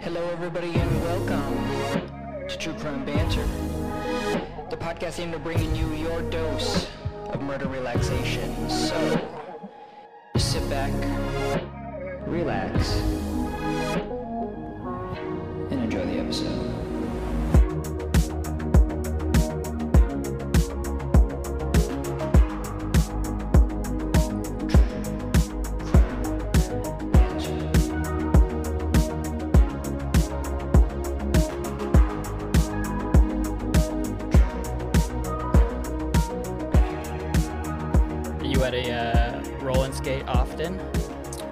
Hello, everybody, and welcome to True Crime Banter, the podcast aimed at bringing you your dose of murder relaxation. So, just sit back, relax, you at a uh, roll and skate often?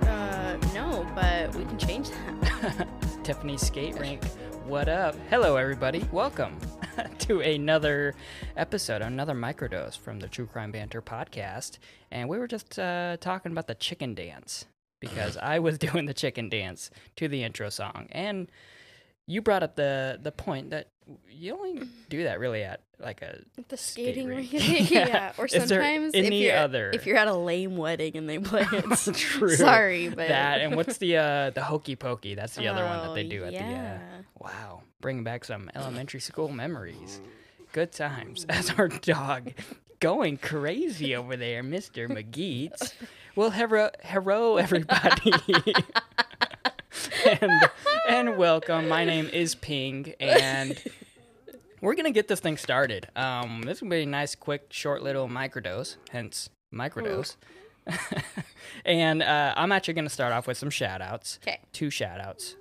Uh, no, but we can change that. Tiffany Skate Rink. What up? Hello, everybody. Welcome to another episode, another microdose from the True Crime Banter podcast. And we were just uh, talking about the chicken dance because I was doing the chicken dance to the intro song. And you brought up the, the point that you only do that really at like a The skating rink. rink. yeah. Or sometimes if you're other- if you're at a lame wedding and they play it. True. Sorry, but that and what's the uh the hokey pokey that's the other one that Oh, they do at the uh, wow bringing back some elementary school memories good times as our dog going crazy over there mr mcgeets well hello hello everybody and and welcome my name is ping and we're gonna get this thing started um this is gonna be a nice quick short little microdose hence microdose and uh, I'm actually going to start off with some shout outs. 'Kay. Two shout outs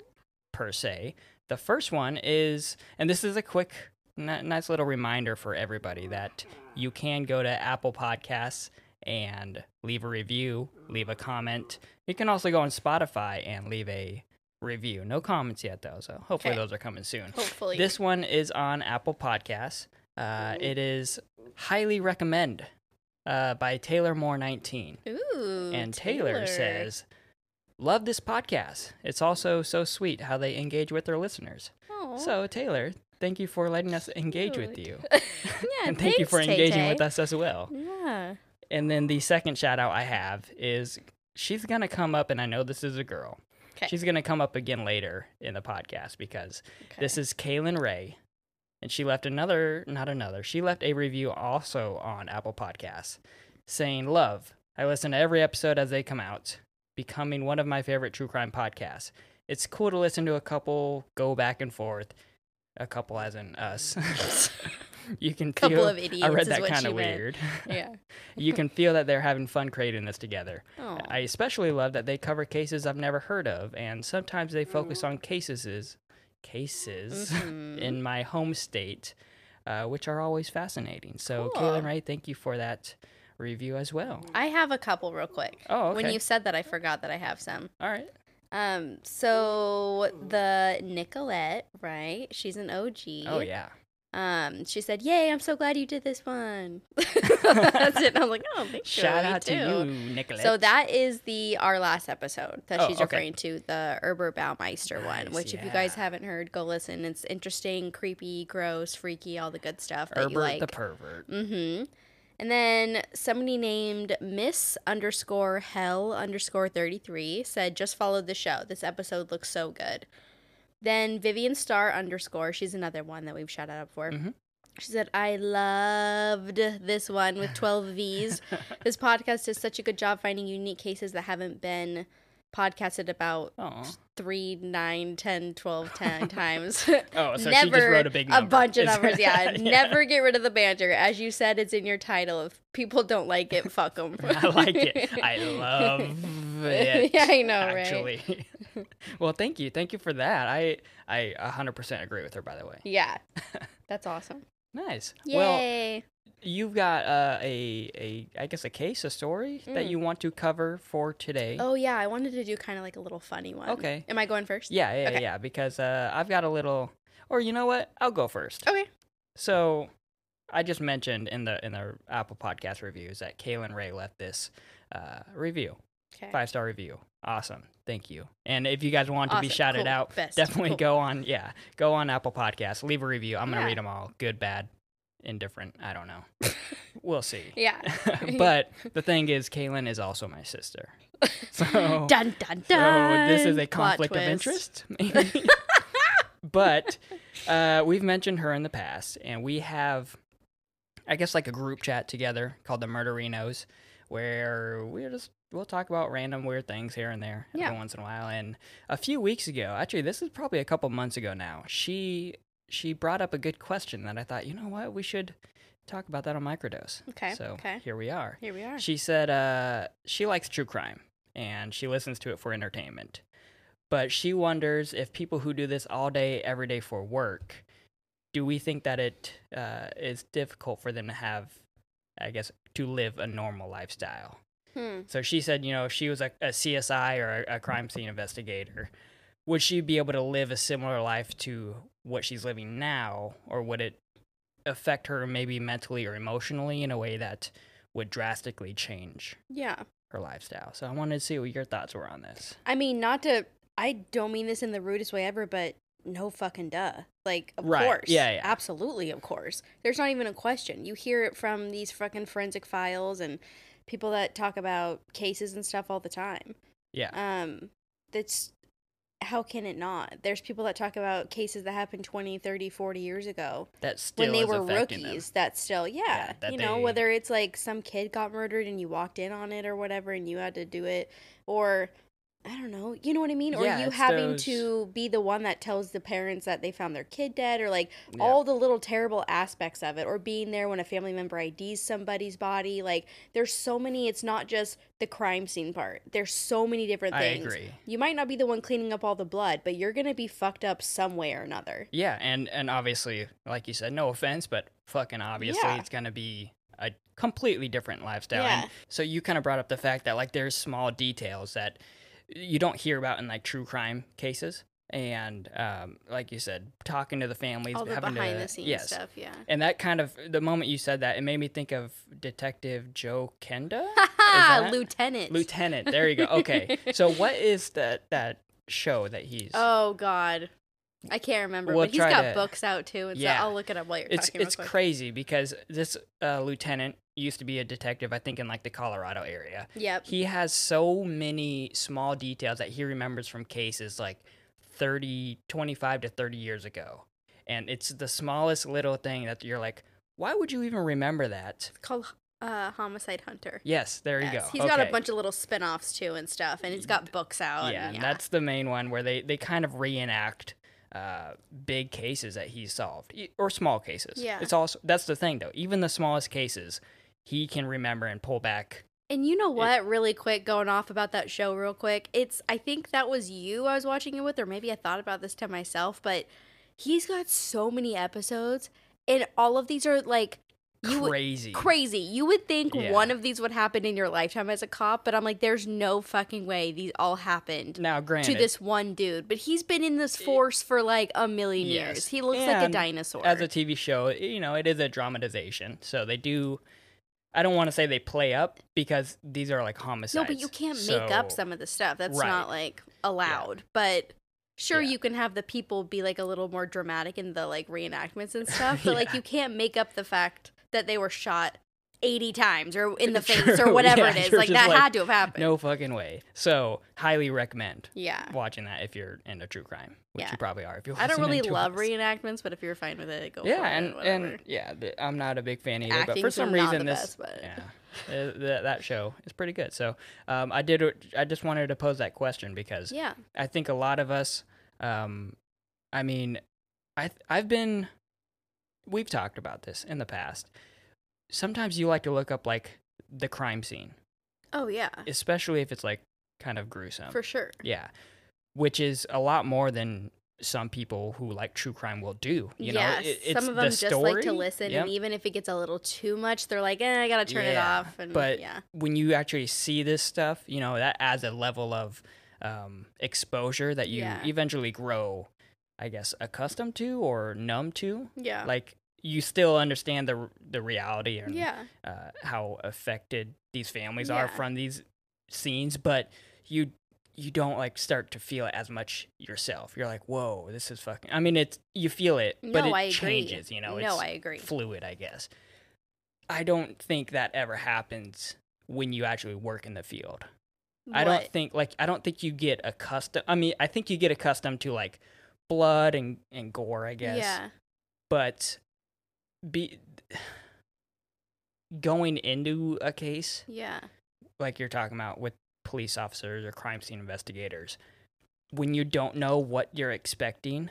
per se. The first one is, and this is a quick, n- nice little reminder for everybody that you can go to Apple Podcasts and leave a review, leave a comment. You can also go on Spotify and leave a review. No comments yet, though, so hopefully 'Kay. those are coming soon. hopefully This one is on Apple Podcasts. Uh, it is highly recommend uh, by Taylor Moore 19 Ooh. and Taylor, says, "Love this podcast. It's also so sweet how they engage with their listeners." Oh. So Taylor, thank you for letting us engage with you, yeah, and thank you for engaging Tay-Tay. with us as well. Yeah. And then the second shout out I have is she's gonna come up, and I know this is a girl. 'Kay. She's gonna come up again later in the podcast because this is Kaylin Ray, and she left another, not another, she left a review also on Apple Podcasts saying, Love, I listen to every episode as they come out, becoming one of my favorite true crime podcasts. It's cool to listen to a couple go back and forth, a couple as in us. you can Couple feel, of I read is that kind of weird. Yeah. you can feel that they're having fun creating this together. Oh. I especially love that they cover cases I've never heard of, and sometimes they focus on cases, cases Mhm. in my home state, uh, which are always fascinating. So, Cool. Kaylin Ray, thank you for that review as well. I have a couple real quick. Oh, okay. When you said that, I forgot that I have some. All right. Um, so the Nicolette, right? She's an OG. Oh yeah. Um, she said, "Yay! I'm so glad you did this one." That's it. I was like, "Oh, thank you." Shout out to you, Nicholas. So that is the our last episode that Oh, she's okay. referring to, the Herbert Baumeister one. Nice, Which, if you guys haven't heard, go listen. It's interesting, creepy, gross, freaky, all the good stuff that you like. the pervert. Mm-hmm. And then somebody named Miss underscore Hell underscore thirty three said, "Just followed the show. This episode looks so good." Then Vivian Star underscore, she's another one that we've shouted out for. Mhm. She said, "I loved this one with twelve V's. this podcast does such a good job finding unique cases that haven't been podcasted about Oh. three, nine, 10, 12, 10 times. Oh, so she never just wrote a big number. bunch of numbers. Yeah, Yeah. never get rid of the banter. As you said, it's in your title. If people don't like it, fuck them. I like it. I love it. Yeah, I know, right? well, thank you. Thank you for that. I I 100% agree with her by the way. yeah, that's awesome. Nice. Well, Yay! you've got uh, a a I guess a case, a story that Mm. you want to cover for today. oh yeah, I wanted to do kind of like a little funny one. Okay. Am I going first? Yeah, yeah, Okay. yeah, because uh, I've got a little or you know what? I'll go first. Okay. So, I just mentioned in the in the Apple Podcast reviews that Kaylin Ray left this uh, review, Okay. five star review. Awesome, thank you. And if you guys want to be shouted Cool. out, Best. definitely Cool. go on. Yeah, go on Apple Podcasts, leave a review. I'm gonna Yeah. read them all, good, bad. indifferent. I don't know. we'll see. Yeah. but the thing is, Kaylin is also my sister. So, dun dun dun. so this is a conflict of interest, but uh, we've mentioned her in the past, and we have, I guess, like a group chat together called the Murderinos, where we're just we'll talk about random weird things here and there Yeah. every once in a while. And a few weeks ago, actually, this is probably a couple months ago now, she she brought up a good question that I thought, you know what, we should talk about that on microdose. Okay, So okay. here we are. Here we are. She said uh, she likes true crime and she listens to it for entertainment. But she wonders if people who do this all day, every day for work, do we think that it uh, is difficult for them to have, I guess, to live a normal lifestyle? Hmm. So she said, you know, if she was a, a CSI or a, a crime scene investigator, would she be able to live a similar life to what she's living now, or would it affect her maybe mentally or emotionally in a way that would drastically change Yeah. her lifestyle? So I wanted to see what your thoughts were on this. I mean, not to. I don't mean this in the rudest way ever, but no fucking duh. Like, of Right. course. Yeah, yeah. Absolutely, of course. There's not even a question. You hear it from these fucking forensic files and people that talk about cases and stuff all the time. Yeah. Um, that's. How can it not? There's people that talk about cases that happened 20, 30, 40 years ago that still when they were rookies them. that still yeah, Yeah, that you know whether it's like some kid got murdered and you walked in on it or whatever and you had to do it or i don't know you know what i mean or you having those- to be the one that tells the parents that they found their kid dead or like Yeah. all the little terrible aspects of it or being there when a family member IDs somebody's body like there's so many it's not just the crime scene part there's so many different I things agree. you might not be the one cleaning up all the blood but you're gonna be fucked up some way or another Yeah, and and obviously, like you said, no offense, but fucking obviously, Yeah. it's gonna be a completely different lifestyle. Yeah. And so you kind of brought up the fact that like there's small details that you don't hear about in like true crime cases, and um, like you said, talking to the families, all the having behind to, the scenes yes. stuff yeah And that kind of the moment you said that, it made me think of Detective Joe Kenda. lieutenant Lieutenant. There you go. Okay. so what is that that show that he's? Oh God, I can't remember. We'll but he's got to- books out too, and Yeah. so I'll look it up while you're it's talking. it's crazy because this uh, lieutenant used to be a detective, I think, in like the Colorado area. Yep. He has so many small details that he remembers from cases like 30, 25 to 30 years ago. And it's the smallest little thing that you're like, why would you even remember that? It's called uh, Homicide Hunter. Yes, there you Yes, go. He's got a bunch of little spin-offs too and stuff, and he's got books out. yeah, and and that's the main one where they, they kind of reenact uh, big cases that he's solved or small cases. Yeah. It's also that's the thing though. Even the smallest cases, he can remember and pull back. And you know what? really quick, going off about that show, real quick. It's I think that was you I was watching it with, or maybe I thought about this to myself. But he's got so many episodes, and all of these are like you would- Crazy. crazy. You would think Yeah. one of these would happen in your lifetime as a cop, but I'm like, there's no fucking way these all happened now, granted, to this one dude. But he's been in this force for like a million Yes. years. He looks like a dinosaur. as a TV show, you know, it is a dramatization. So they do. I don't want to say they play up because these are like homicides. no, but you can't make up some of the stuff. That's Right. not like allowed. But sure, Yeah. you can have the people be like a little more dramatic in the like reenactments and stuff. But like you can't make up the fact that they were shot. 80 times or in the True, face or whatever yeah, it is. Like that like, had to have happened. No fucking way. So highly recommend Yeah. watching that if you're into true crime, which Yeah. you probably are. If you're I don't really love us. reenactments, but if you're fine with it, go for Yeah, it. and whatever. and yeah, I'm not a big fan either. but for some reason, this best, but- yeah, uh, th- that show is pretty good. So um, I did. I just wanted to pose that question because yeah. I think a lot of us, um, I mean, I I've been, we've talked about this in the past. Sometimes you like to look up like the crime scene, Oh yeah. especially if it's like kind of gruesome. For sure. Yeah, which is a lot more than some people who like true crime will do. You know. It- Some of the them just like to listen, Yep. and even if it gets a little too much, they're like, "Eh, I gotta turn it off." And but yeah, when you actually see this stuff, you know that adds a level of um, exposure that you Yeah. eventually grow, I guess, accustomed to or numb to. yeah, Like you still understand the the reality and yeah, uh, how affected these families are from these scenes, but you you don't like start to feel it as much yourself. You're like, whoa, this is fucking. I mean, it's you feel it, but it I agree. changes. You know, No, it's I agree. Fluid, I guess. I don't think that ever happens when you actually work in the field. I don't think like I don't think you get accustomed. I mean, I think you get accustomed to like blood and and gore, I guess. Yeah. But be going into a case Yeah. like you're talking about with police officers or crime scene investigators, when you don't know what you're expecting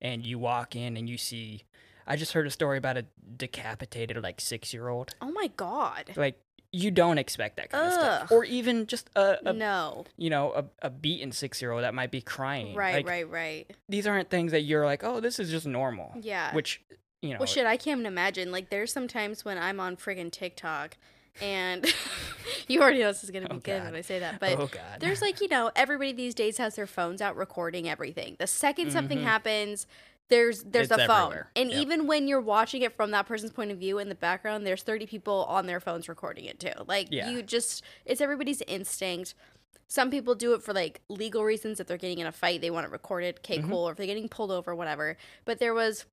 and you walk in and you see I just heard a story about a decapitated like 6-year-old. Oh my god. Like you don't expect that kind of stuff. Or even just a, a no. you know, a, a beaten 6-year-old that might be crying. Right, Like, right, right. These aren't things that you're like, "Oh, this is just normal." Yeah. Which, you know, Well, shit, I can't even imagine. Like, there's some times when I'm on friggin' TikTok, and you already know this is gonna be Oh, good God. when I say that, but oh there's like you know everybody these days has their phones out recording everything. The 2nd something Mhm. happens, there's there's It's a phone, everywhere. and Yep. even when you're watching it from that person's point of view in the background, there's 30 people on their phones recording it too. Like Yeah. you just, it's everybody's instinct. Some people do it for like legal reasons. If they're getting in a fight, they want it recorded. Okay, Mhm. cool. Or if they're getting pulled over, whatever. But there was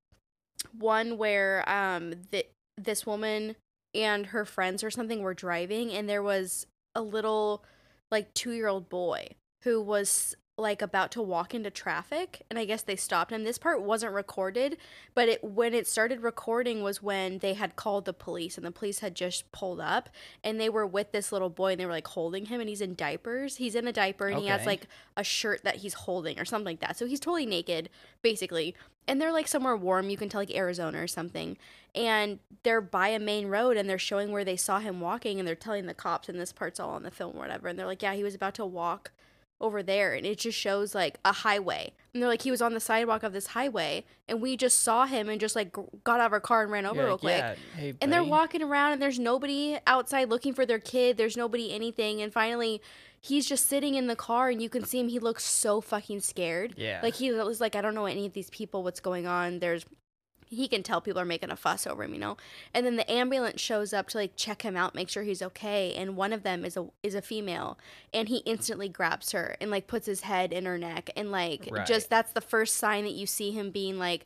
one where um th- this woman and her friends or something were driving, and there was a little like two year old boy who was like about to walk into traffic and i guess they stopped. Him this part wasn't recorded but it when it started recording was when they had called the police and the police had just pulled up and they were with this little boy and they were like holding him and he's in diapers. He's in a diaper and he has like a shirt that he's holding or something like that. So he's totally naked basically. And they're like somewhere warm. You can tell like arizona or something. And they're by a main road and they're showing where they saw him walking and they're telling the cops and this part's all on the film or whatever. And they're like yeah he was about to walk over there and it just shows like a highway. And they're like he was on the sidewalk of this highway and we just saw him and just like got out of our car and ran over You're real quick. "Yeah, hey, and they're walking around and there's nobody outside looking for their kid. There's nobody anything. And finally he's just sitting in the car and you can see him. He looks so fucking scared. Yeah. like he was like i don't know any of these people what's going on. There's he can tell people are making a fuss over him you know and then the ambulance shows up to like check him out make sure he's okay and one of them is a is a female and he instantly grabs her and like puts his head in her neck and like Right. just that's the first sign that you see him being like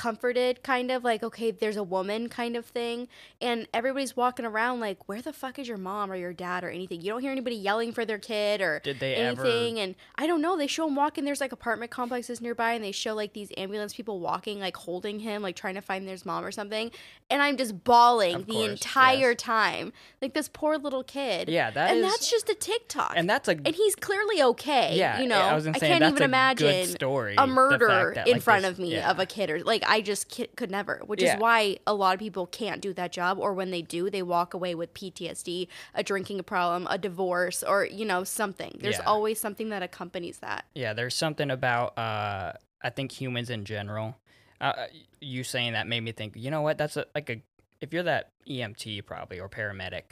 comforted kind of like okay there's a woman kind of thing and everybody's walking around like where the fuck is your mom or your dad or anything you don't hear anybody yelling for their kid or Did they anything ever and i don't know they show him walking there's like apartment complexes nearby and they show like these ambulance people walking like holding him like trying to find his mom or something and i'm just bawling Of the course, entire yes. time like this poor little kid Yeah, that and is- that's just a tiktok and that's a and he's clearly okay yeah, you know I was gonna can't even imagine story. a murder that, in front this- of me yeah. of a kid or like i just ki- could never which Yeah. is why a lot of people can't do that job or when they do they walk away with ptsd a drinking problem a divorce or you know something there's Yeah. always something that accompanies that Yeah, there's something about uh I think humans in general. Uh, you saying that made me think. You know what? That's a, like a if you're that EMT probably or paramedic,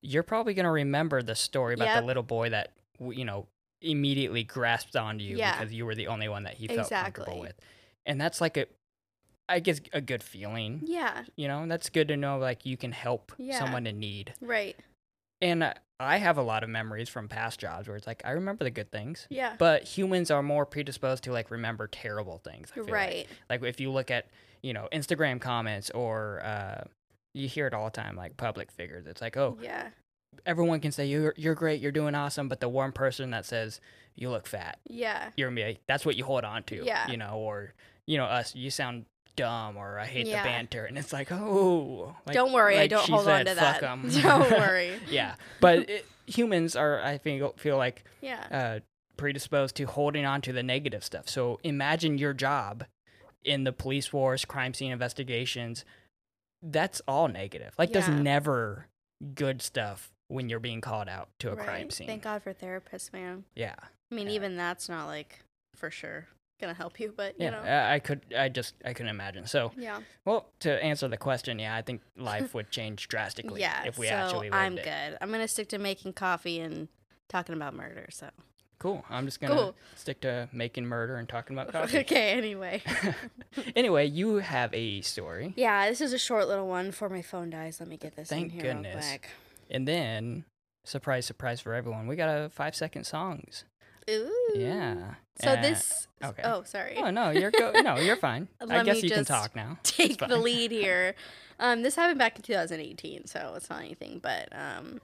you're probably gonna remember the story about Yep. the little boy that you know immediately grasped onto you Yeah. because you were the only one that he felt comfortable with, and that's like a, I guess a good feeling. yeah You know, that's good to know. Like you can help Yeah. someone in need. right And uh, I have a lot of memories from past jobs where it's like I remember the good things. yeah But humans are more predisposed to like remember terrible things. I feel like. right Like if you look at you know Instagram comments or uh, you hear it all the time, like public figures. It's like oh yeah everyone can say you're you're great, you're doing awesome, but the one person that says you look fat, yeah you're like, that's what you hold on to. Yeah. You know, or you know us, you sound dumb or I hate Yeah. the banter, and it's like oh. Like, don't worry i don't hold on said, to that "Fuck 'em." don't worry yeah, but it, humans are I think feel like yeah uh, predisposed to holding on to the negative stuff. So imagine your job in the police force, crime scene investigations. That's all negative. Like Yeah. there's never good stuff when you're being called out to a crime scene. thank god for therapists man Yeah. i mean Yeah. even that's not like for sure gonna help you but you Yeah. know I I could I just I couldn't imagine. So yeah well to answer the question, yeah, I think life would change drastically Yeah, if we so actually I'm it. good. I'm gonna stick to making coffee and talking about murder. So Cool. I'm just gonna Cool. stick to making murder and talking about coffee. okay. Anyway, anyway, you have a story. yeah, this is a short little one before my phone dies. Let me get this Thank in here goodness. real quick. And then, surprise, surprise for everyone, we got a five second songs Ooh. Yeah. So Uh, this. okay. Oh, sorry. Oh no, you're go- no, you're fine. I guess you can talk now. take the lead here. Um, this happened back in 2018, so it's not anything. But um,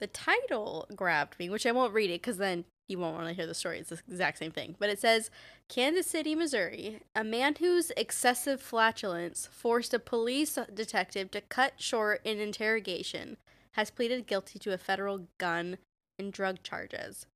the title grabbed me, which I won't read it because then you won't want to hear the story. It's the exact same thing. But it says Kansas City, Missouri. A man whose excessive flatulence forced a police detective to cut short an interrogation has pleaded guilty to a federal gun and drug charges.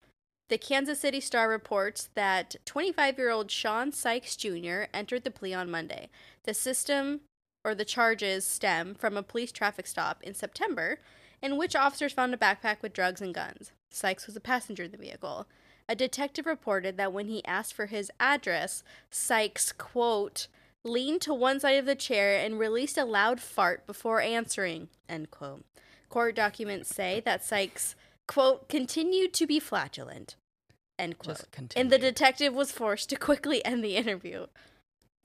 The Kansas City Star reports that 25 year old Sean Sykes Jr. entered the plea on Monday. The system or the charges stem from a police traffic stop in September in which officers found a backpack with drugs and guns. Sykes was a passenger in the vehicle. A detective reported that when he asked for his address, Sykes, quote, leaned to one side of the chair and released a loud fart before answering, end quote. Court documents say that Sykes, quote, continued to be flatulent, end quote. And the detective was forced to quickly end the interview.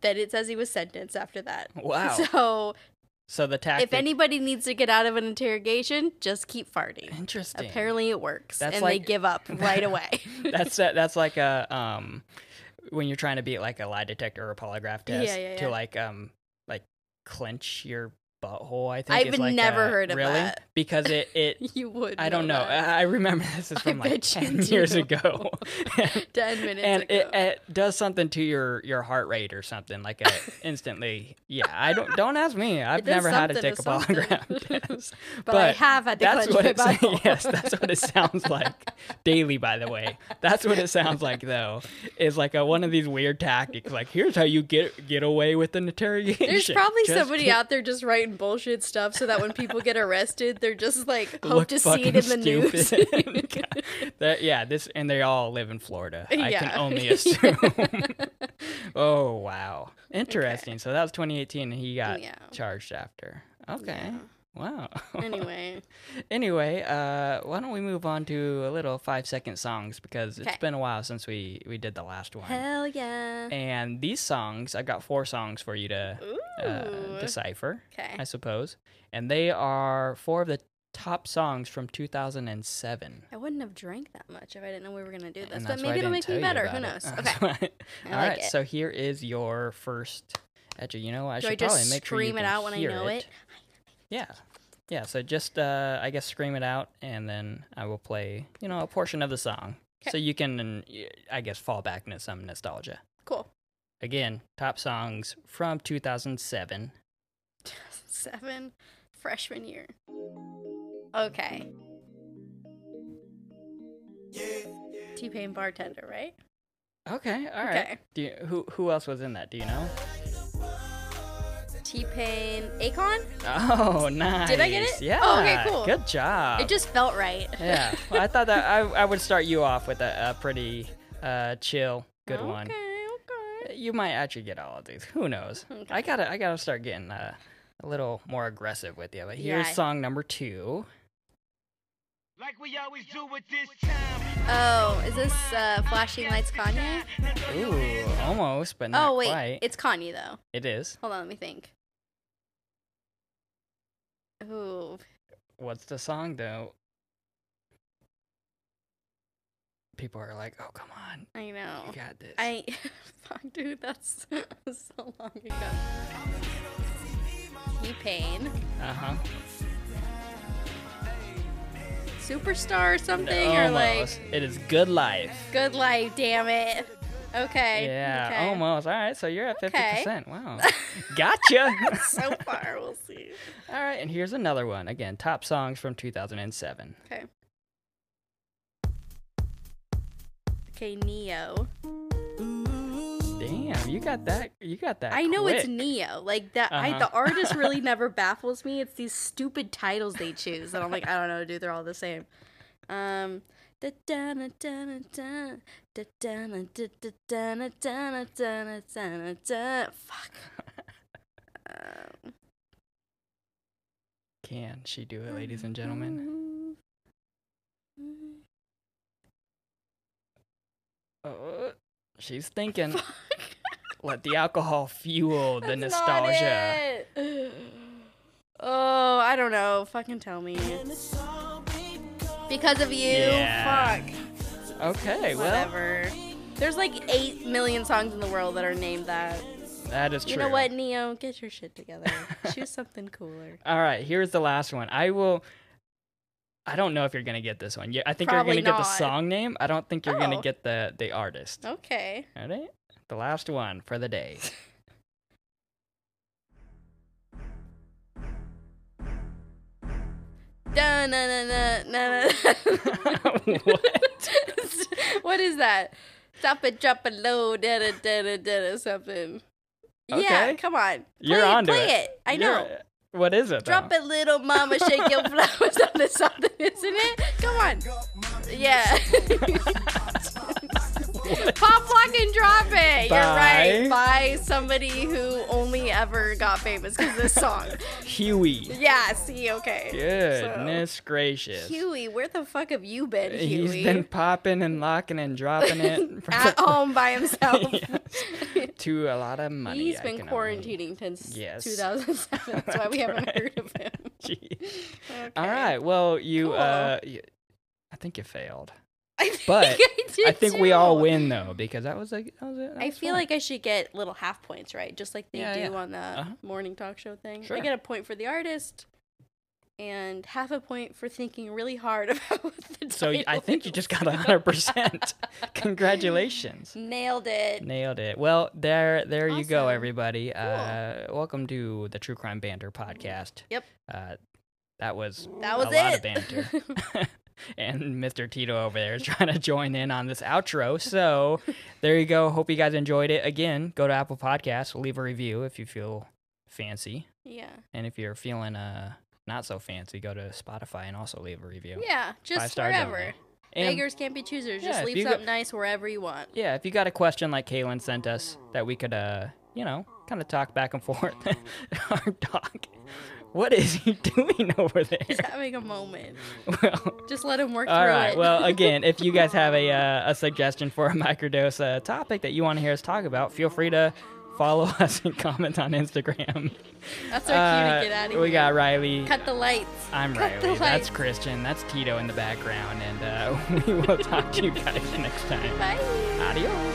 Then it says he was sentenced after that. Wow. So So the tactic. if anybody needs to get out of an interrogation, just keep farting. Interesting. Apparently it works. That's and they give up right away. that's that, that's like a um when you're trying to beat like a lie detector or a polygraph test Yeah, yeah, to like um like clench your butthole. I think I've like never a- heard of really that. because it it. you would. I don't know. that. I I remember this is I from like ten years ago, Ten minutes and ago. it, it does something to your your heart rate or something like a instantly. Yeah, I don't don't ask me. I've never had to take a polygraph test, but, I have had to that's what it yes that's what it sounds like daily by the way that's what it sounds like though is like a one of these weird tactics like here's how you get get away with an interrogation There's probably Just somebody out there just writing bullshit stuff so that when people get arrested, they're just like hope look to see it in the news. stupid. That- yeah this and they all live in florida. I can only assume. Oh wow. Interesting. So that was 2018 and he got Yeah. charged after. Okay wow anyway, Anyway, uh, why don't we move on to a little five second songs because it's been a while since we we did the last one. hell yeah. And these songs, I've got four songs for you to uh, decipher, okay. I suppose. And they are four of the top songs from 2007. I wouldn't have drank that much if I didn't know we were gonna do this, but I maybe it'll make me better. Who knows? Okay. I All like right, it. so here is your first. Actually, you know. I Do I should just probably make sure you scream it can out when I hear know it? Yeah. Yeah, so just uh I guess scream it out and then I will play, you know, a portion of the song. 'Kay. So you can I guess fall back into some nostalgia. Cool. Again, top songs from 2007. Seven, freshman year. Okay. T Pain bartender, right? Okay, all right. Okay. Do you, who who else was in that? Do you know? T Pain, Akon. Oh, nice. Did I get it? Yeah. Oh, okay, cool. Good job. It just felt right. yeah. Well, I thought that I I would start you off with a, a pretty uh chill good okay, one. Okay. Okay. You might actually get all of these. Who knows? Okay. I gotta I gotta start getting uh, a little more aggressive with you. But here's Yeah. song number two. Like we always do with this time. Oh, is this uh, Flashing Lights Kanye? Ooh, almost, but not Oh wait, quite. it's Kanye though. It is. Hold on, let me think. Ooh, What's the song though? People are like, "Oh, come on, I know. you got this." I fuck, dude, that's so long ago. T Pain, Uh huh. superstar or something, or like It is good life. good life. Damn it. Okay. Yeah, okay. almost. All right, so you're at fifty Okay. percent. Wow, gotcha. so far, we'll see. All right, and here's another one. Again, top songs from 2007. Okay. Okay, Ne-Yo. Damn, you got that. You got that. I know it's. Ne-Yo. Like that. Uh-huh. the artist really never baffles me. It's these stupid titles they choose, and I'm like, I don't know, dude. They're all the same. Um. Fuck. Can she do it, ladies and gentlemen? Uh, she's thinking. Let the alcohol fuel the That's nostalgia. Oh, I don't know. Fucking tell me. Because of you. Yeah. Fuck. Okay, well, There's like 8 million songs in the world that are named that. that is true. You know what, Ne-Yo? Get your shit together. Choose something cooler. All right, here's the last one. I will. I don't know if you're gonna get this one. Yeah, I think Probably you're gonna get the song name. I don't think you're gonna Oh. get the the artist. Okay. All right, the last one for the day. Dun, na, na, na, na, na. What? what is that? Stop it, drop it low, da da da da da da something. Yeah, Okay. come on. Play You're it, onto play it. it. I You're- know. What is it? Drop though? it, little mama, shake your flowers on the something, isn't it? Come on. Yeah. Pop, lock, and drop it. You're right. By somebody who only ever got famous because this song. Huey. yeah, see, okay. Goodness gracious. Huey, where the fuck have you been, Huey? He's been popping and locking and dropping it for- At home by himself. Yes. to a lot of money. He's I been quarantining since Yes. 2007. That's why we haven't heard of him. Okay. All right. Well, you. Cool. Uh, you, I think you failed. I think But I, I think we all win though because that was like that was it. I feel like I should get little half points, right? Just like they Yeah, do yeah. on the Uh-huh. morning talk show thing. Sure. I get a point for the artist and half a point for thinking really hard about what the so. I think you just got hundred percent. Congratulations. nailed it. Nailed it. Well, there, there you go, Awesome. everybody. Uh, welcome to the True Crime Banter podcast. Yep. Uh, that was That was a lot of banter. and Mr. Tito over there is trying to join in on this outro. So there you go. Hope you guys enjoyed it. Again, go to Apple Podcasts, leave a review if you feel fancy, Yeah. and if you're feeling uh not so fancy, go to Spotify and also leave a review. Yeah. Just Five stars wherever. And- Beggars can't be choosers. Yeah, Just leave something nice wherever you want. Yeah, if you got a question like Kaylin sent us that we could, uh, you know, kind of talk back and forth. Our dog. What is he doing over there? He's having a moment. well, Just let him work all through right. it. Well, again, if you guys have a uh, a suggestion for a microdose uh, topic that you want to hear us talk about, feel free to follow us and comment on Instagram. That's our cue Uh, to get out of here. we got Riley. Cut the lights. I'm Cut the Riley. That's lights. Christian. That's Tito in the background, and uh, we will talk to you guys next time. Bye. Adios.